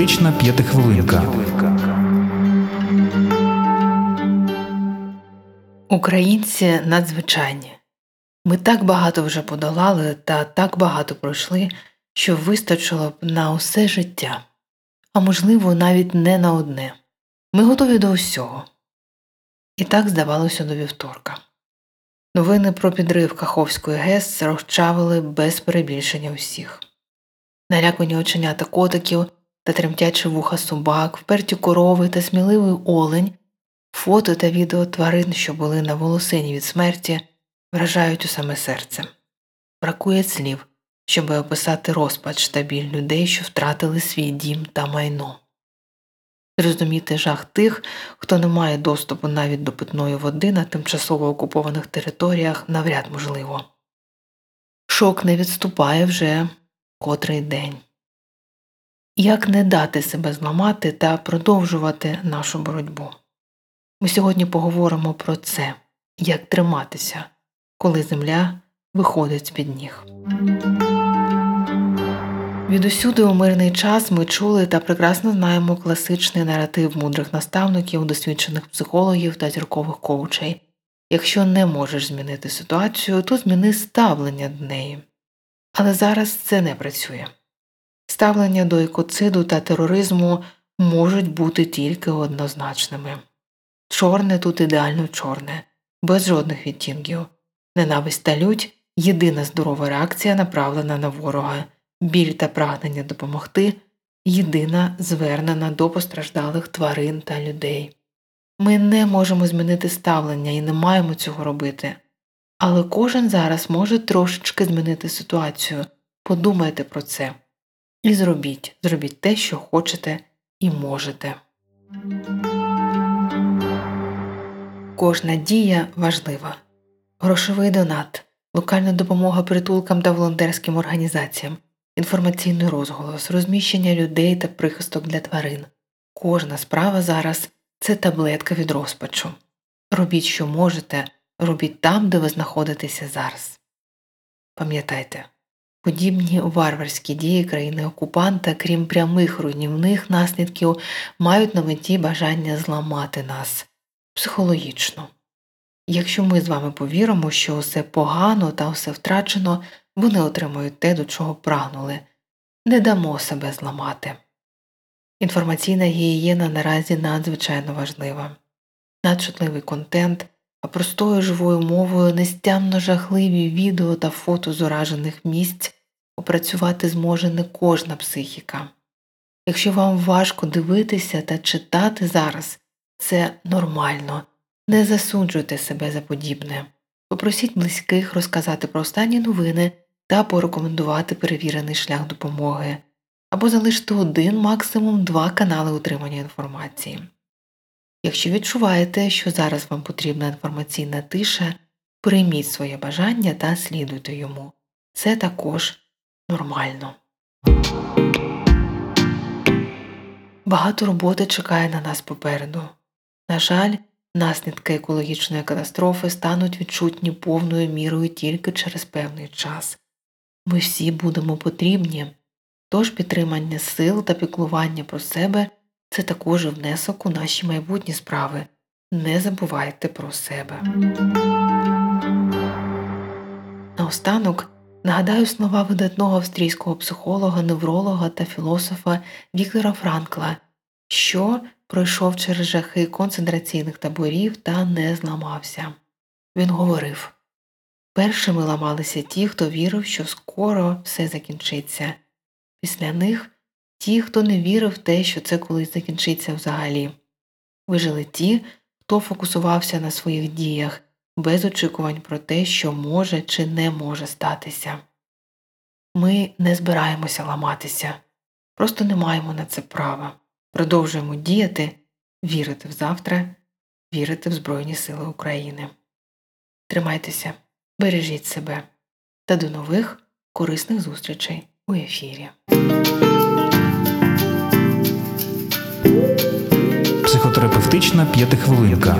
Психотерапевтична п'ятихвилинка. Українці надзвичайні. Ми так багато вже подолали та так багато пройшли, що вистачило б на усе життя, а можливо, навіть не на одне. Ми готові до усього. І так здавалося до вівторка. Новини про підрив Каховської ГЕС розчавили без перебільшення усіх. Налякані оченята котиків та тремтячі вуха собак, вперті корови та сміливий олень, фото та відео тварин, що були на волосині від смерті, вражають у саме серце. Бракує слів, щоб описати розпач та біль людей, що втратили свій дім та майно. Зрозуміти жах тих, хто не має доступу навіть до питної води на тимчасово окупованих територіях, навряд можливо. Шок не відступає вже котрий день. Як не дати себе зламати та продовжувати нашу боротьбу? Ми сьогодні поговоримо про це, як триматися, коли земля виходить з під ніг. Відусюди у мирний час ми чули та прекрасно знаємо класичний наратив мудрих наставників, досвідчених психологів та зіркових коучей. Якщо не можеш змінити ситуацію, то зміни ставлення до неї. Але зараз це не працює. Ставлення до екоциду та тероризму можуть бути тільки однозначними. Чорне тут ідеально чорне, без жодних відтінків. Ненависть та лють єдина здорова реакція, направлена на ворога біль та прагнення допомогти єдина звернена до постраждалих тварин та людей. Ми не можемо змінити ставлення і не маємо цього робити, але кожен зараз може трошечки змінити ситуацію. Подумайте про це і зробіть, зробіть те, що хочете і можете. Кожна дія важлива. Грошовий донат, локальна допомога притулкам та волонтерським організаціям інформаційний розголос, розміщення людей та прихисток для тварин. Кожна справа зараз це таблетка від розпачу. Робіть, що можете, робіть там, де ви знаходитеся зараз. Пам'ятайте, подібні варварські дії країни окупанта, крім прямих руйнівних наслідків, мають на меті бажання зламати нас психологічно. Якщо ми з вами повіримо, що все погано та все втрачено, вони отримують те, до чого прагнули, не дамо себе зламати. Інформаційна гігієна наразі надзвичайно важлива, надчутливий контент, а простою живою мовою нестямно жахливі відео та фото з уражених місць опрацювати зможе не кожна психіка. Якщо вам важко дивитися та читати зараз, це нормально, не засуджуйте себе за подібне. Попросіть близьких розказати про останні новини та порекомендувати перевірений шлях допомоги, або залишити один, максимум два канали отримання інформації. Якщо відчуваєте, що зараз вам потрібна інформаційна тиша, прийміть своє бажання та слідуйте йому. Це також нормально. Багато роботи чекає на нас попереду. На жаль, Наслідки екологічної катастрофи стануть відчутні повною мірою тільки через певний час. Ми всі будемо потрібні, тож підтримання сил та піклування про себе це також внесок у наші майбутні справи. Не забувайте про себе. Наостанок нагадаю слова видатного австрійського психолога, невролога та філософа Віктора Франкла, що пройшов через жахи концентраційних таборів та не зламався. Він говорив першими ламалися ті, хто вірив, що скоро все закінчиться, після них ті, хто не вірив в те, що це колись закінчиться взагалі. Вижили ті, хто фокусувався на своїх діях, без очікувань про те, що може чи не може статися. Ми не збираємося ламатися, просто не маємо на це права. Продовжуємо діяти, вірити в завтра, вірити в Збройні Сили України. Тримайтеся, бережіть себе та до нових корисних зустрічей у ефірі. Психотерапевтична п'ятихвилинка.